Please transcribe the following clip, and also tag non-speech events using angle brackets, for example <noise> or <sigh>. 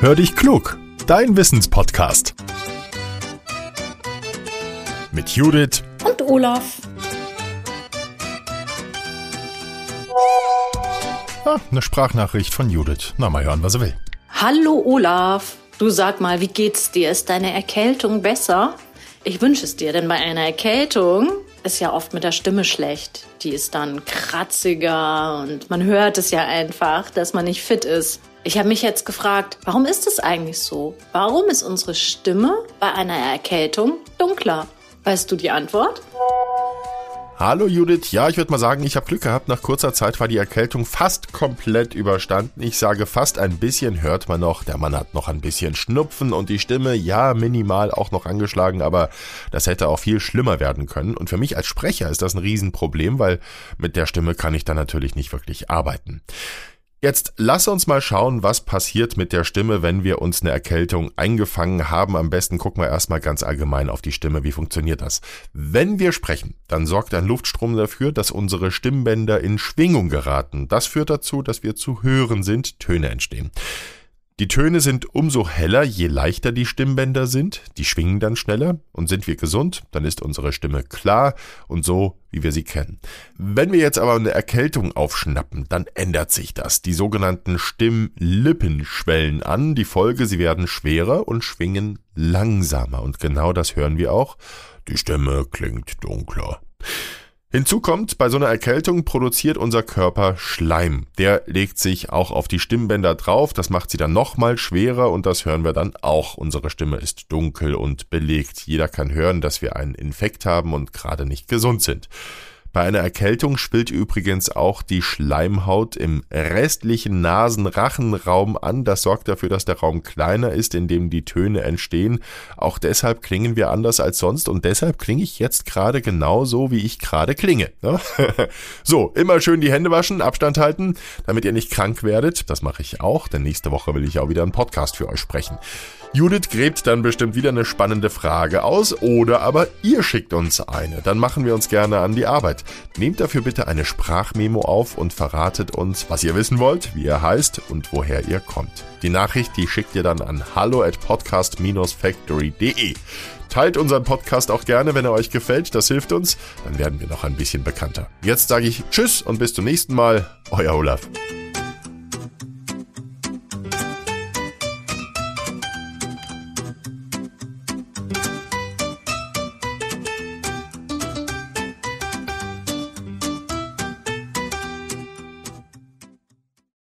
Hör dich klug, dein Wissenspodcast. Mit Judith und Olaf. Ah, eine Sprachnachricht von Judith. Na, mal hören, was er will. Hallo Olaf. Du sag mal, wie geht's dir? Ist deine Erkältung besser? Ich wünsche es dir, denn bei einer Erkältung ist ja oft mit der Stimme schlecht. Die ist dann kratziger und man hört es ja einfach, dass man nicht fit ist. Ich habe mich jetzt gefragt, warum ist es eigentlich so? Warum ist unsere Stimme bei einer Erkältung dunkler? Weißt du die Antwort? Hallo Judith, ja, ich würde mal sagen, ich habe Glück gehabt. Nach kurzer Zeit war die Erkältung fast komplett überstanden. Ich sage fast ein bisschen hört man noch. Der Mann hat noch ein bisschen Schnupfen und die Stimme, ja, minimal auch noch angeschlagen, aber das hätte auch viel schlimmer werden können. Und für mich als Sprecher ist das ein Riesenproblem, weil mit der Stimme kann ich dann natürlich nicht wirklich arbeiten. Jetzt lass uns mal schauen, was passiert mit der Stimme, wenn wir uns eine Erkältung eingefangen haben. Am besten gucken wir erstmal ganz allgemein auf die Stimme. Wie funktioniert das? Wenn wir sprechen, dann sorgt ein Luftstrom dafür, dass unsere Stimmbänder in Schwingung geraten. Das führt dazu, dass wir zu hören sind, Töne entstehen. Die Töne sind umso heller, je leichter die Stimmbänder sind, die schwingen dann schneller und sind wir gesund, dann ist unsere Stimme klar und so, wie wir sie kennen. Wenn wir jetzt aber eine Erkältung aufschnappen, dann ändert sich das. Die sogenannten Stimmlippen schwellen an, die Folge, sie werden schwerer und schwingen langsamer und genau das hören wir auch. Die Stimme klingt dunkler. Hinzu kommt, bei so einer Erkältung produziert unser Körper Schleim. Der legt sich auch auf die Stimmbänder drauf, das macht sie dann nochmal schwerer und das hören wir dann auch. Unsere Stimme ist dunkel und belegt. Jeder kann hören, dass wir einen Infekt haben und gerade nicht gesund sind. Bei einer Erkältung schwillt übrigens auch die Schleimhaut im restlichen Nasenrachenraum an. Das sorgt dafür, dass der Raum kleiner ist, in dem die Töne entstehen. Auch deshalb klingen wir anders als sonst und deshalb klinge ich jetzt gerade genauso, wie ich gerade klinge. Ne? <laughs> so, immer schön die Hände waschen, Abstand halten, damit ihr nicht krank werdet. Das mache ich auch, denn nächste Woche will ich auch wieder einen Podcast für euch sprechen. Judith gräbt dann bestimmt wieder eine spannende Frage aus oder aber ihr schickt uns eine. Dann machen wir uns gerne an die Arbeit. Nehmt dafür bitte eine Sprachmemo auf und verratet uns, was ihr wissen wollt, wie ihr heißt und woher ihr kommt. Die Nachricht, die schickt ihr dann an hallo at podcast-factory.de. Teilt unseren Podcast auch gerne, wenn er euch gefällt. Das hilft uns. Dann werden wir noch ein bisschen bekannter. Jetzt sage ich Tschüss und bis zum nächsten Mal. Euer Olaf.